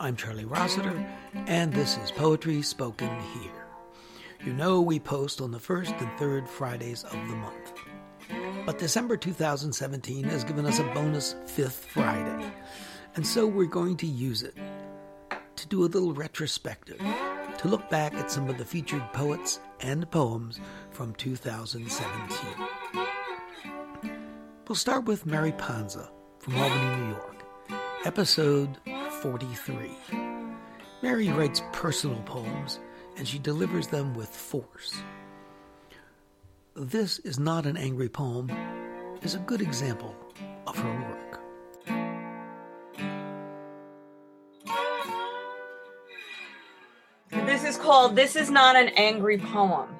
I'm Charlie Rossiter, and this is Poetry Spoken Here. You know we post on the first and third Fridays of the month. But December 2017 has given us a bonus fifth Friday, and so we're going to use it to do a little retrospective, to look back at some of the featured poets and poems from 2017. We'll start with Mary Panza from Albany, New York, episode 43. Mary writes personal poems and she delivers them with force. This is not an angry poem is a good example of her work. This is called This is Not an Angry Poem.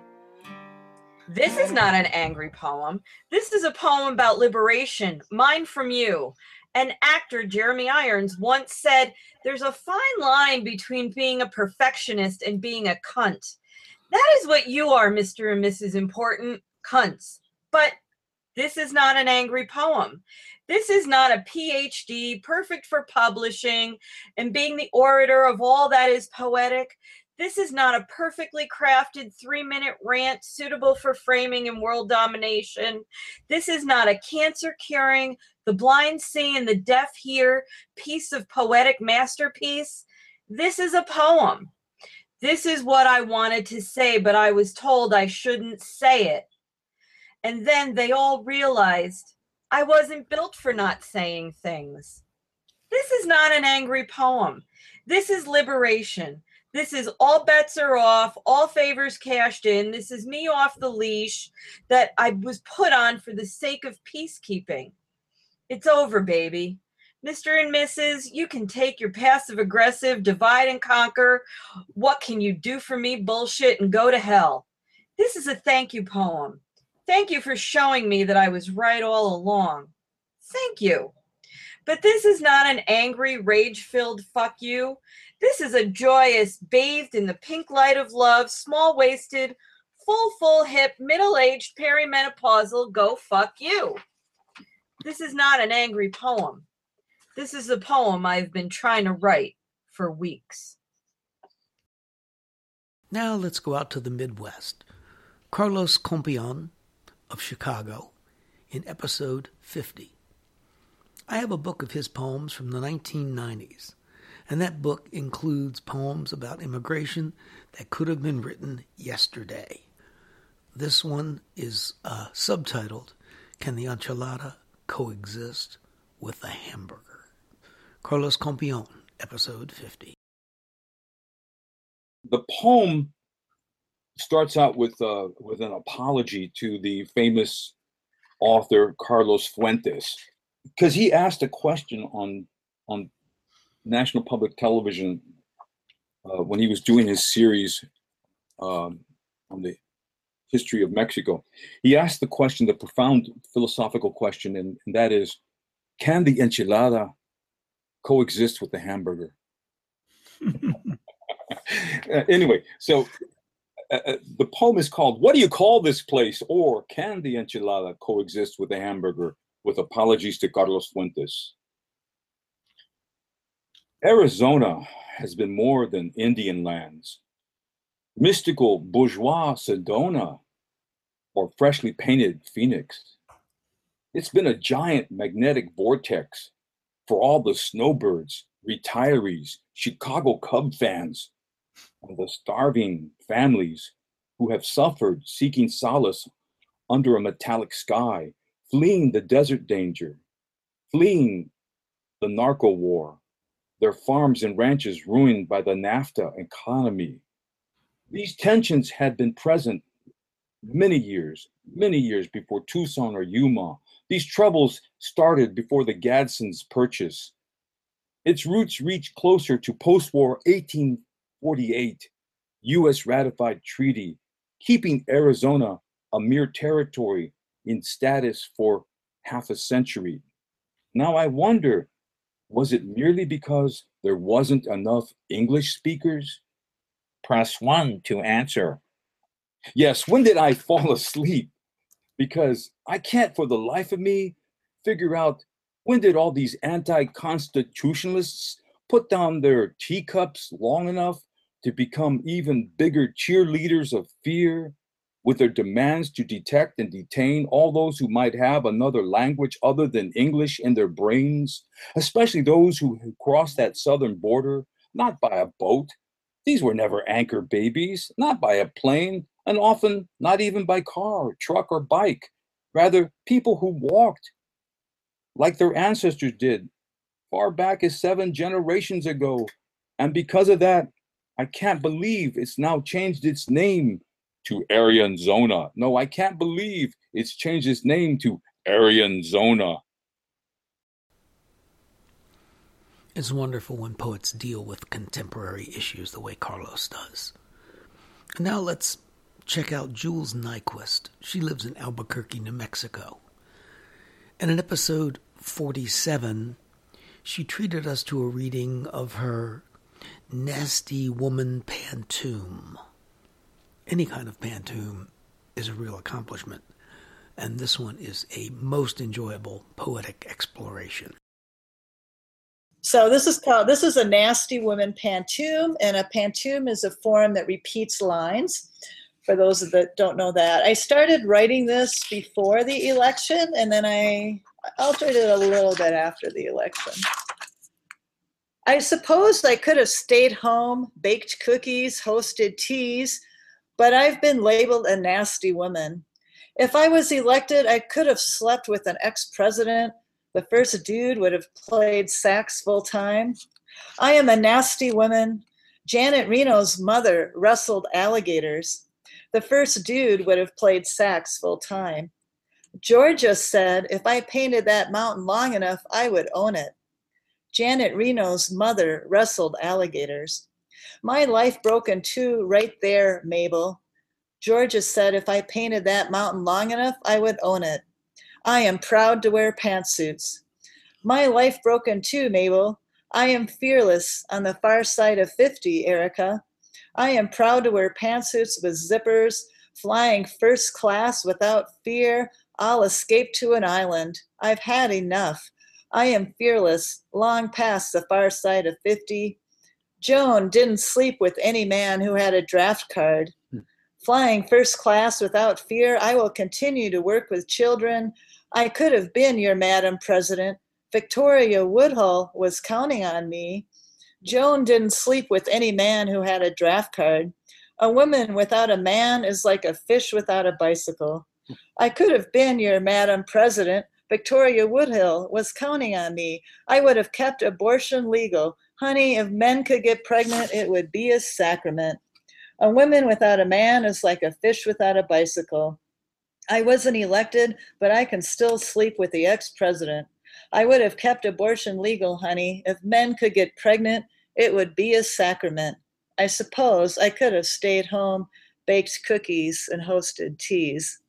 This is not an angry poem. This is a poem about liberation, mine from you. An actor, Jeremy Irons, once said, There's a fine line between being a perfectionist and being a cunt. That is what you are, Mr. and Mrs. Important cunts. But this is not an angry poem. This is not a PhD, perfect for publishing and being the orator of all that is poetic. This is not a perfectly crafted three minute rant suitable for framing and world domination. This is not a cancer curing, the blind see and the deaf hear piece of poetic masterpiece. This is a poem. This is what I wanted to say, but I was told I shouldn't say it. And then they all realized I wasn't built for not saying things. This is not an angry poem. This is liberation. This is all bets are off, all favors cashed in. This is me off the leash that I was put on for the sake of peacekeeping. It's over, baby. Mr. and Mrs., you can take your passive aggressive divide and conquer. What can you do for me bullshit and go to hell? This is a thank you poem. Thank you for showing me that I was right all along. Thank you. But this is not an angry, rage filled fuck you. This is a joyous, bathed in the pink light of love, small waisted, full, full hip, middle aged, perimenopausal, go fuck you. This is not an angry poem. This is a poem I've been trying to write for weeks. Now let's go out to the Midwest. Carlos Cumpián of Chicago in episode 50. I have a book of his poems from the 1990s and that book includes poems about immigration that could have been written yesterday. This one is uh, subtitled Can the Enchilada Coexist with the Hamburger? Carlos Cumpián, episode 50. The poem starts out with uh, with an apology to the famous author Carlos Fuentes because he asked a question on on National Public Television uh, when he was doing his series um, on the history of Mexico. He asked the question, the profound philosophical question, and, and that is, can the enchilada coexist with the hamburger? uh, anyway, so uh, uh, the poem is called "What do you call this place?" or "Can the enchilada coexist with the hamburger?" With apologies to Carlos Fuentes. Arizona has been more than Indian lands. Mystical bourgeois Sedona or freshly painted Phoenix. It's been a giant magnetic vortex for all the snowbirds, retirees, Chicago Cub fans, and the starving families who have suffered seeking solace under a metallic sky, fleeing the desert danger, fleeing the narco war, their farms and ranches ruined by the NAFTA economy. These tensions had been present many years, many years before Tucson or Yuma. These troubles started before the Gadsden's purchase. Its roots reach closer to post war 1848 US ratified treaty, keeping Arizona a mere territory in status for half a century. Now I wonder was it merely because there wasn't enough English speakers? Press one to answer. Yes, when did I fall asleep? Because I can't for the life of me figure out when did all these anti constitutionalists put down their teacups long enough to become even bigger cheerleaders of fear with their demands to detect and detain all those who might have another language other than English in their brains, especially those who crossed that southern border, not by a boat. These were never anchor babies, not by a plane, and often not even by car, truck, or bike. Rather, people who walked like their ancestors did far back as seven generations ago. And because of that, I can't believe it's now changed its name to Arianzona. No, I can't believe it's changed its name to Arianzona. It's wonderful when poets deal with contemporary issues the way Carlos does. Now let's check out Jules Nyquist. She lives in Albuquerque, New Mexico. And in episode 47, she treated us to a reading of her Nasty Woman Pantoum. Any kind of pantoum is a real accomplishment, and this one is a most enjoyable poetic exploration. So this is called this is a nasty woman pantoum, and a pantoum is a form that repeats lines. For those that don't know that, I started writing this before the election, and then I altered it a little bit after the election. I suppose I could have stayed home, baked cookies, hosted teas, but I've been labeled a nasty woman. If I was elected, I could have slept with an ex president. The first dude would have played sax full time. I am a nasty woman. Janet Reno's mother wrestled alligators. The first dude would have played sax full time. Georgia said if I painted that mountain long enough, I would own it. Janet Reno's mother wrestled alligators. My life broke in two right there, Mabel. Georgia said if I painted that mountain long enough, I would own it. I am proud to wear pantsuits. My life broke in two, Mabel. I am fearless on the far side of 50, Erica. I am proud to wear pantsuits with zippers, flying first class without fear. I'll escape to an island. I've had enough. I am fearless, long past the far side of 50. Joan didn't sleep with any man who had a draft card. Hmm. Flying first class without fear, I will continue to work with children. I could have been your Madam President. Victoria Woodhull was counting on me. Joan didn't sleep with any man who had a draft card. A woman without a man is like a fish without a bicycle. I could have been your Madam President. Victoria Woodhull was counting on me. I would have kept abortion legal. Honey, if men could get pregnant, it would be a sacrament. A woman without a man is like a fish without a bicycle. I wasn't elected, but I can still sleep with the ex president. I would have kept abortion legal, honey. If men could get pregnant, it would be a sacrament. I suppose I could have stayed home, baked cookies, and hosted teas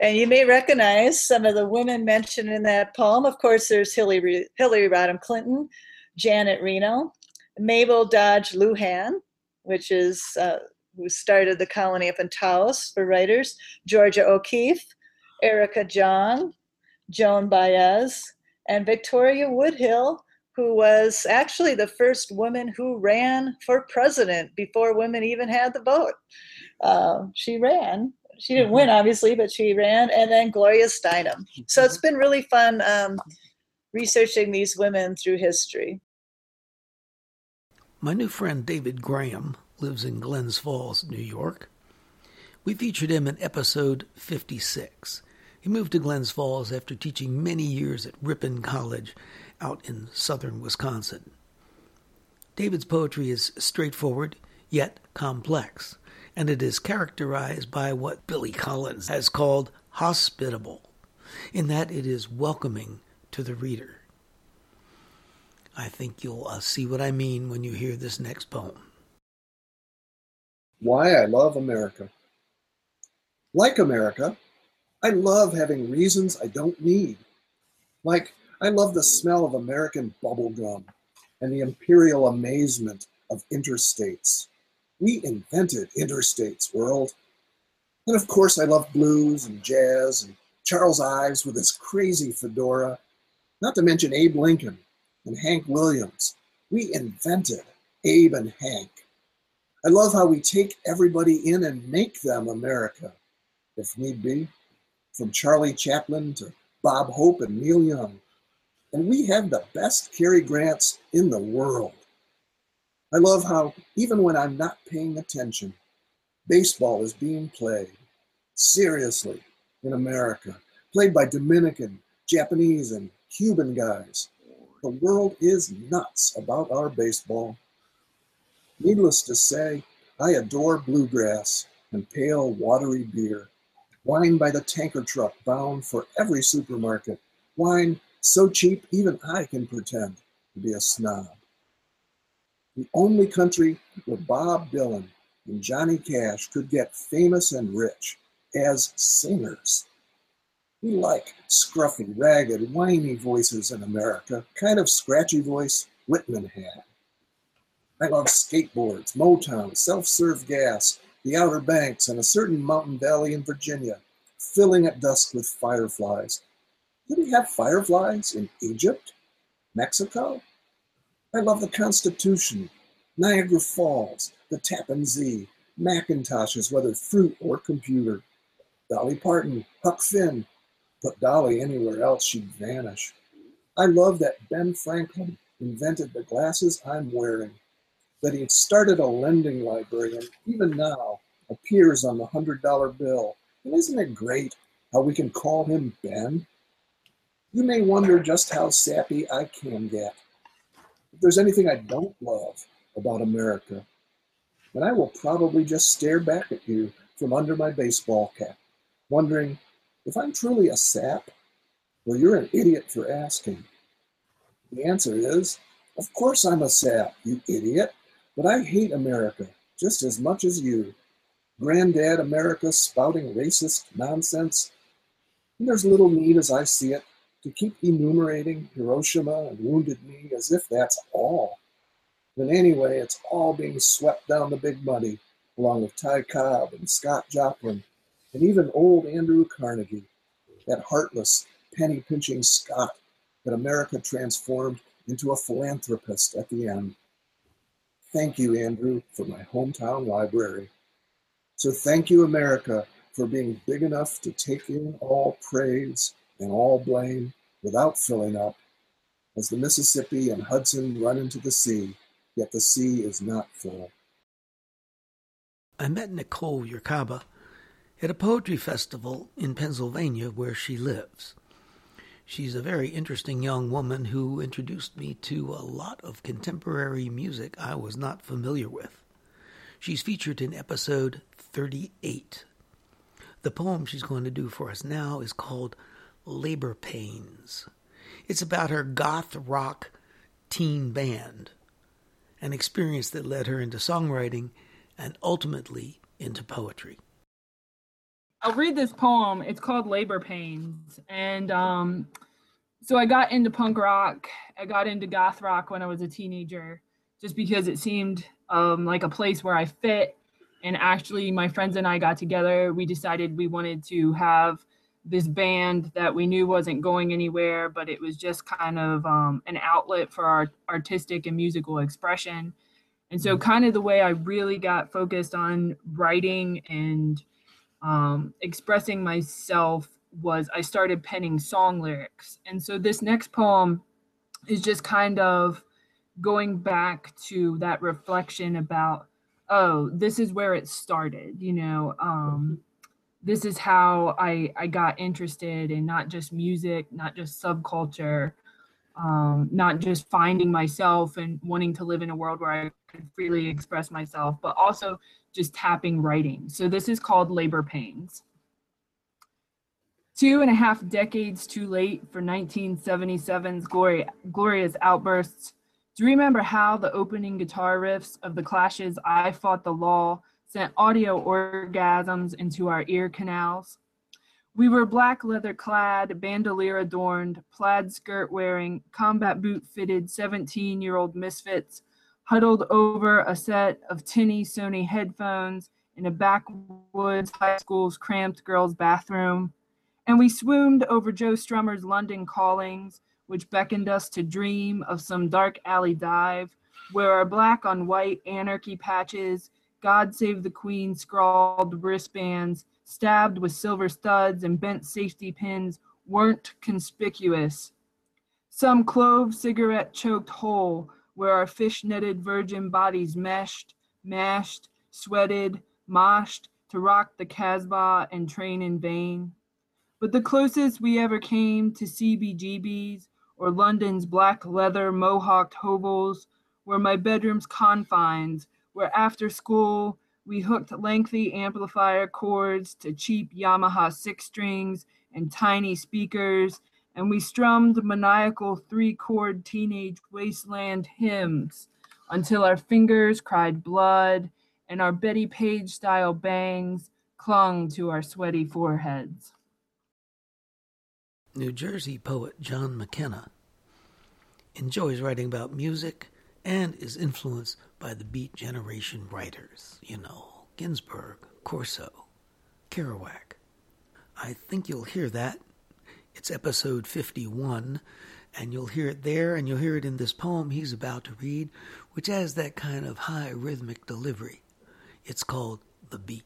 and you may recognize some of the women mentioned in that poem. Of course, there's Hillary, Hillary Rodham Clinton, Janet Reno, Mabel Dodge Luhan, which is uh, who started the colony up in Taos for writers, Georgia O'Keeffe, Erica Jong, Joan Baez, and Victoria Woodhull, who was actually the first woman who ran for president before women even had the vote. Uh, she ran she didn't win, mm-hmm. obviously, but she ran, and then Gloria Steinem. So it's been really fun um, researching these women through history. My new friend David Graham lives in Glens Falls, New York. We featured him in episode 56. He moved to Glens Falls after teaching many years at Ripon College out in southern Wisconsin. David's poetry is straightforward, yet complex and it is characterized by what Billy Collins has called hospitable, in that it is welcoming to the reader. I think you'll uh, see what I mean when you hear this next poem. Why I Love America. Like America, I love having reasons I don't need. Like, I love the smell of American bubblegum and the imperial amazement of interstates. We invented interstates, world. And of course, I love blues and jazz and Charles Ives with his crazy fedora, not to mention Abe Lincoln and Hank Williams. We invented Abe and Hank. I love how we take everybody in and make them America, if need be, from Charlie Chaplin to Bob Hope and Neil Young. And we have the best Cary Grants in the world. I love how, even when I'm not paying attention, baseball is being played seriously in America, played by Dominican, Japanese, and Cuban guys. The world is nuts about our baseball. Needless to say, I adore bluegrass and pale, watery beer. Wine by the tanker truck bound for every supermarket. Wine so cheap even I can pretend to be a snob the only country where Bob Dylan and Johnny Cash could get famous and rich as singers. We like scruffy, ragged, whiny voices in America, kind of scratchy voice Whitman had. I love skateboards, Motown, self serve gas, the Outer Banks, and a certain mountain valley in Virginia, filling at dusk with fireflies. Did we have fireflies in Egypt? Mexico? I love the Constitution, Niagara Falls, the Tappan Zee, Macintoshes, whether fruit or computer. Dolly Parton, Huck Finn. Put Dolly anywhere else, she'd vanish. I love that Ben Franklin invented the glasses I'm wearing, that he started a lending library and even now appears on the $100 bill. And isn't it great how we can call him Ben? You may wonder just how sappy I can get. If there's anything I don't love about America, then I will probably just stare back at you from under my baseball cap, wondering if I'm truly a sap well, you're an idiot for asking. The answer is, of course I'm a sap, you idiot, but I hate America just as much as you. Granddad America spouting racist nonsense. And there's little need, as I see it, to keep enumerating Hiroshima and Wounded Knee as if that's all. But anyway, it's all being swept down the big money, along with Ty Cobb and Scott Joplin, and even old Andrew Carnegie, that heartless, penny pinching Scot that America transformed into a philanthropist at the end. Thank you, Andrew, for my hometown library. So thank you, America, for being big enough to take in all praise and all blame without filling up, as the Mississippi and Hudson run into the sea, yet the sea is not full. I met Nicole Yurcaba at a poetry festival in Pennsylvania where she lives. She's a very interesting young woman who introduced me to a lot of contemporary music I was not familiar with. She's featured in episode 38. The poem she's going to do for us now is called Labor Pains. It's about her goth rock teen band, an experience that led her into songwriting and ultimately into poetry. I'll read this poem. It's called Labor Pains. And um, so I got into punk rock, I got into goth rock when I was a teenager, just because it seemed um, like a place where I fit. And actually, my friends and I got together. We decided we wanted to have this band that we knew wasn't going anywhere, but it was just kind of um, an outlet for our artistic and musical expression. And so, kind of the way I really got focused on writing and um, expressing myself was I started penning song lyrics. And so, this next poem is just kind of going back to that reflection about, oh, this is where it started, you know. Um, this is how I, I got interested in not just music, not just subculture, um, not just finding myself and wanting to live in a world where I could freely express myself, but also just tapping writing. So this is called Labor Pains. Two and a half decades too late for 1977's glory, glorious outbursts. Do you remember how the opening guitar riffs of the Clash's I Fought the Law sent audio orgasms into our ear canals. We were black leather clad, bandolier adorned, plaid skirt wearing, combat boot fitted 17 year old misfits, huddled over a set of tinny Sony headphones in a backwoods high school's cramped girls' bathroom. And we swooned over Joe Strummer's London callings, which beckoned us to dream of some dark alley dive where our black on white anarchy patches, God Save the Queen scrawled wristbands, stabbed with silver studs and bent safety pins, weren't conspicuous. Some clove cigarette choked hole where our fish netted virgin bodies meshed, mashed, sweated, moshed to rock the Casbah and train in vain. But the closest we ever came to CBGBs or London's black leather mohawked hovels were my bedroom's confines, where after school we hooked lengthy amplifier cords to cheap Yamaha six strings and tiny speakers, and we strummed maniacal three chord teenage wasteland hymns until our fingers cried blood and our Bettie Page style bangs clung to our sweaty foreheads. New Jersey poet John McKenna enjoys writing about music and is influenced by the Beat Generation writers, you know, Ginsberg, Corso, Kerouac. I think you'll hear that. It's episode 51, and you'll hear it there, and you'll hear it in this poem he's about to read, which has that kind of high rhythmic delivery. It's called The Beat.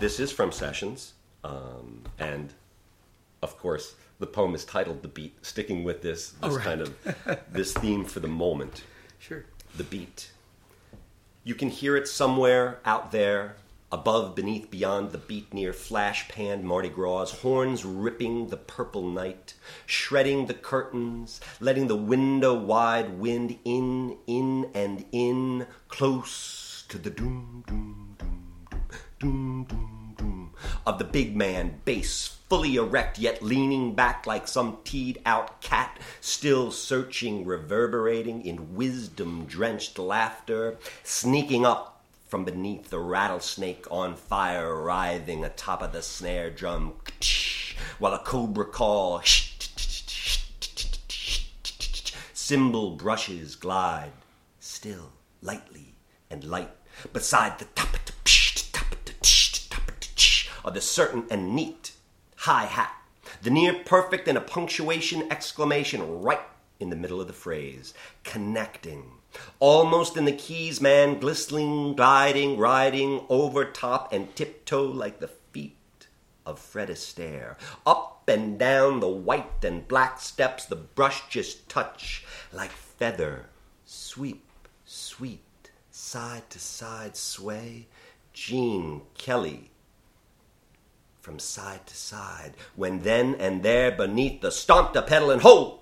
This is from Sessions, um, and of course, the poem is titled "The Beat," sticking with this this Oh, right. kind of this theme for the moment. Sure. The beat. You can hear it somewhere out there, above, beneath, beyond the beat near flash panned Mardi Gras, horns ripping the purple night, shredding the curtains, letting the window wide wind in, in, and in, close to the doom, doom, doom, doom, doom, doom, of the big man, bass fully erect yet leaning back like some teed out cat, still searching, reverberating in wisdom drenched laughter, sneaking up from beneath the rattlesnake on fire, writhing atop of the snare drum, while a cobra call, cymbal brushes glide, still, lightly and light, beside the top of the certain and neat high hat, the near perfect and a punctuation exclamation right in the middle of the phrase, connecting. Almost in the keys, man, glistening, gliding, riding over top and tiptoe like the feet of Fred Astaire. Up and down the white and black steps, the brush just touch like feather. Sweep, sweet, side to side sway. Gene Kelly from side to side, when then and there beneath the stomp to pedal and hold,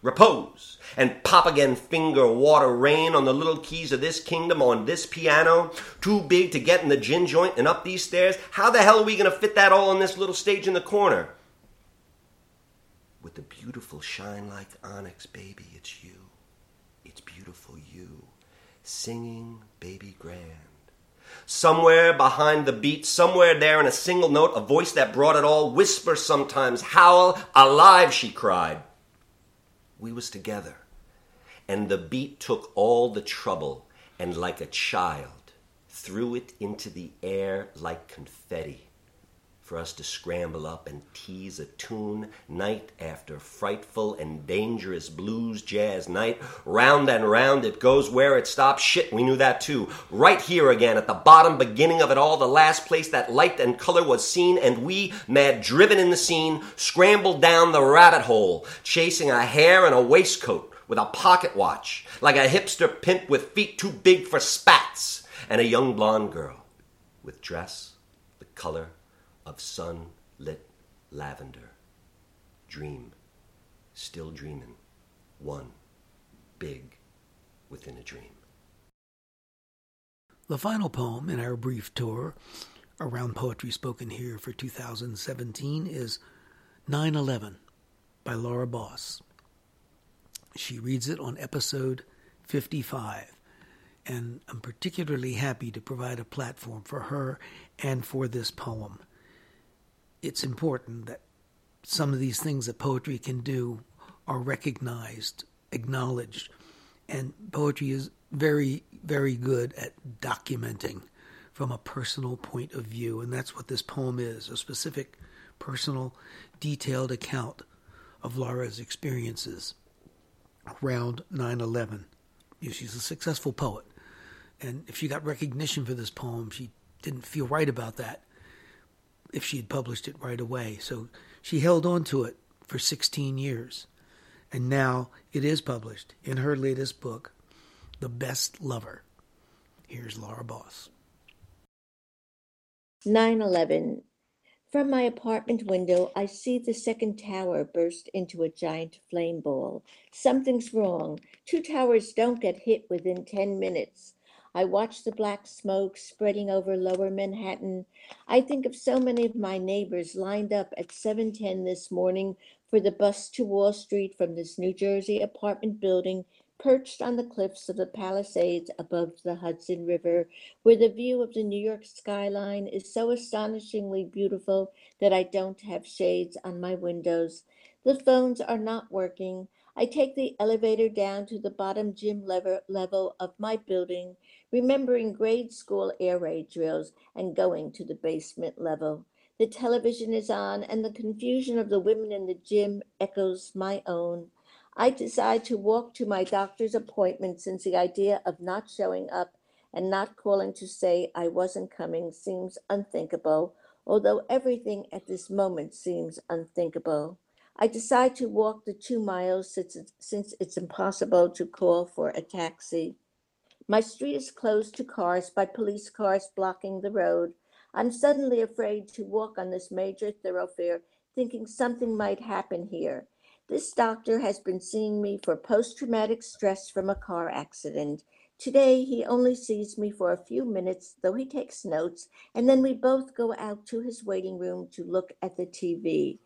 repose, and pop again finger water rain on the little keys of this kingdom on this piano, too big to get in the gin joint and up these stairs. How the hell are we going to fit that all on this little stage in the corner? With the beautiful shine like onyx, baby, it's you. It's beautiful you, singing baby grand. Somewhere behind the beat, somewhere there in a single note, a voice that brought it all, whisper sometimes, howl, alive, she cried. We was together, and the beat took all the trouble, and like a child, threw it into the air like confetti for us to scramble up and tease a tune night after frightful and dangerous blues jazz night. Round and round it goes where it stops. Shit, we knew that too. Right here again at the bottom beginning of it all, the last place that light and color was seen, and we, mad driven in the scene, scrambled down the rabbit hole, chasing a hair and a waistcoat with a pocket watch, like a hipster pimp with feet too big for spats, and a young blonde girl with dress the color of sunlit lavender. Dream, still dreaming, one big within a dream. The final poem in our brief tour around poetry spoken here for 2017 is 9 11 by Laura Boss. She reads it on episode 55, and I'm particularly happy to provide a platform for her and for this poem. It's important that some of these things that poetry can do are recognized, acknowledged, and poetry is very, very good at documenting from a personal point of view. And that's what this poem is a specific, personal, detailed account of Laura's experiences around 9 11. She's a successful poet. And if she got recognition for this poem, she didn't feel right about that if she had published it right away. So she held on to it for 16 years. And now it is published in her latest book, The Best Lover. Here's Laura Boss. 9 11. From my apartment window, I see the second tower burst into a giant flame ball. Something's wrong. Two towers don't get hit within 10 minutes. I watch the black smoke spreading over lower Manhattan. I think of so many of my neighbors lined up at 710 this morning for the bus to Wall Street from this New Jersey apartment building perched on the cliffs of the Palisades above the Hudson River, where the view of the New York skyline is so astonishingly beautiful that I don't have shades on my windows. The phones are not working. I take the elevator down to the bottom gym lever level of my building, remembering grade school air raid drills and going to the basement level. The television is on, and the confusion of the women in the gym echoes my own. I decide to walk to my doctor's appointment since the idea of not showing up and not calling to say I wasn't coming seems unthinkable, although everything at this moment seems unthinkable. I decide to walk the two miles since it's, since it's impossible to call for a taxi. My street is closed to cars by police cars blocking the road. I'm suddenly afraid to walk on this major thoroughfare, thinking something might happen here. This doctor has been seeing me for post traumatic stress from a car accident. Today, he only sees me for a few minutes, though he takes notes, and then we both go out to his waiting room to look at the TV.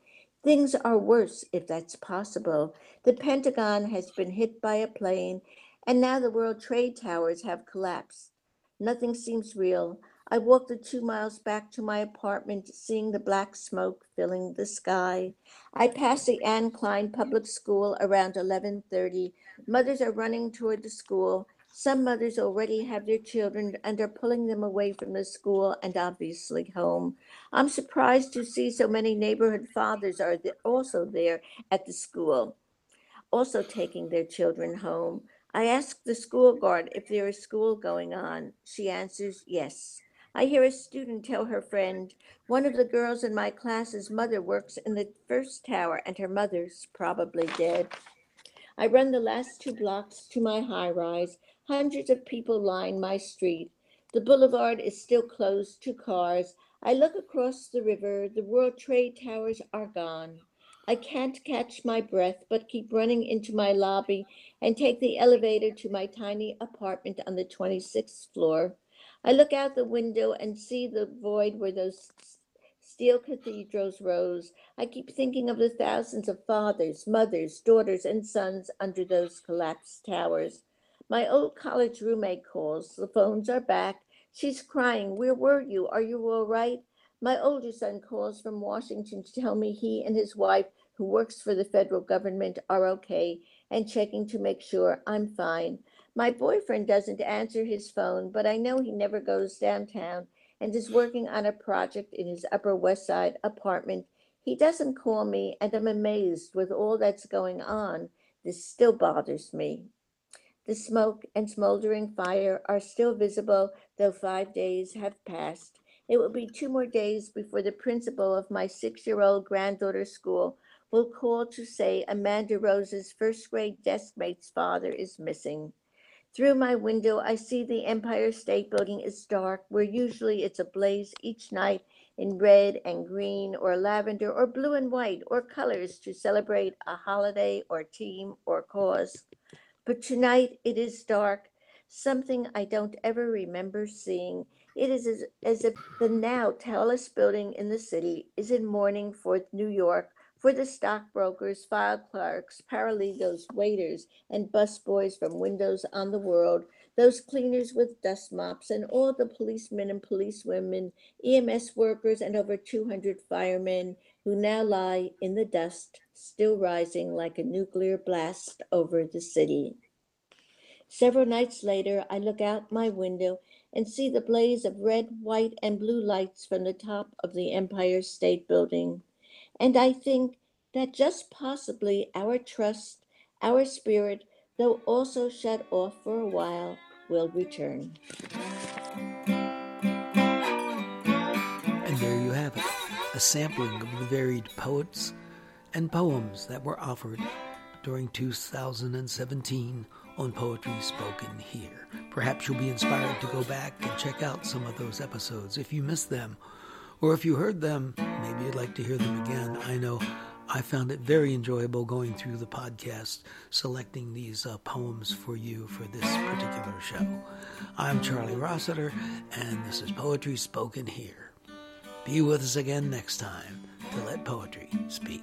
Things are worse, if that's possible. The Pentagon has been hit by a plane, and now the World Trade Towers have collapsed. Nothing seems real. I walk the two miles back to my apartment, seeing the black smoke filling the sky. I pass the Anne Klein Public School around 11:30. Mothers are running toward the school. Some mothers already have their children and are pulling them away from the school and obviously home. I'm surprised to see so many neighborhood fathers are also there at the school, also taking their children home. I ask the school guard if there is school going on. She answers yes. I hear a student tell her friend, one of the girls in my class's mother works in the first tower and her mother's probably dead. I run the last two blocks to my high rise. Hundreds of people line my street. The boulevard is still closed to cars. I look across the river. The World Trade Towers are gone. I can't catch my breath, but keep running into my lobby and take the elevator to my tiny apartment on the 26th floor. I look out the window and see the void where those steel cathedrals rose. I keep thinking of the thousands of fathers, mothers, daughters, and sons under those collapsed towers. My old college roommate calls. The phones are back. She's crying. Where were you? Are you all right? My older son calls from Washington to tell me he and his wife, who works for the federal government, are okay and checking to make sure I'm fine. My boyfriend doesn't answer his phone, but I know he never goes downtown and is working on a project in his Upper West Side apartment. He doesn't call me, and I'm amazed with all that's going on. This still bothers me. The smoke and smoldering fire are still visible, though five days have passed. It will be two more days before the principal of my six year old granddaughter's school will call to say Amanda Rose's first grade desk mate's father is missing. Through my window, I see the Empire State Building is dark, where usually it's ablaze each night in red and green or lavender or blue and white or colors to celebrate a holiday or team or cause. But tonight it is dark, something I don't ever remember seeing. It is as, as if the now tallest building in the city is in mourning for New York for the stockbrokers, file clerks, paralegals, waiters, and busboys from Windows on the World, those cleaners with dust mops, and all the policemen and policewomen, EMS workers, and over 200 firemen who now lie in the dust, still rising like a nuclear blast over the city. Several nights later, I look out my window and see the blaze of red, white, and blue lights from the top of the Empire State Building. And I think that just possibly our trust, our spirit, though also shut off for a while, will return. And there you have it, a sampling of the varied poets and poems that were offered during 2017 on Poetry Spoken Here. Perhaps you'll be inspired to go back and check out some of those episodes if you missed them. Or if you heard them, maybe you'd like to hear them again. I know I found it very enjoyable going through the podcast, selecting these uh, poems for you for this particular show. I'm Charlie Rossiter, and this is Poetry Spoken Here. Be with us again next time to let poetry speak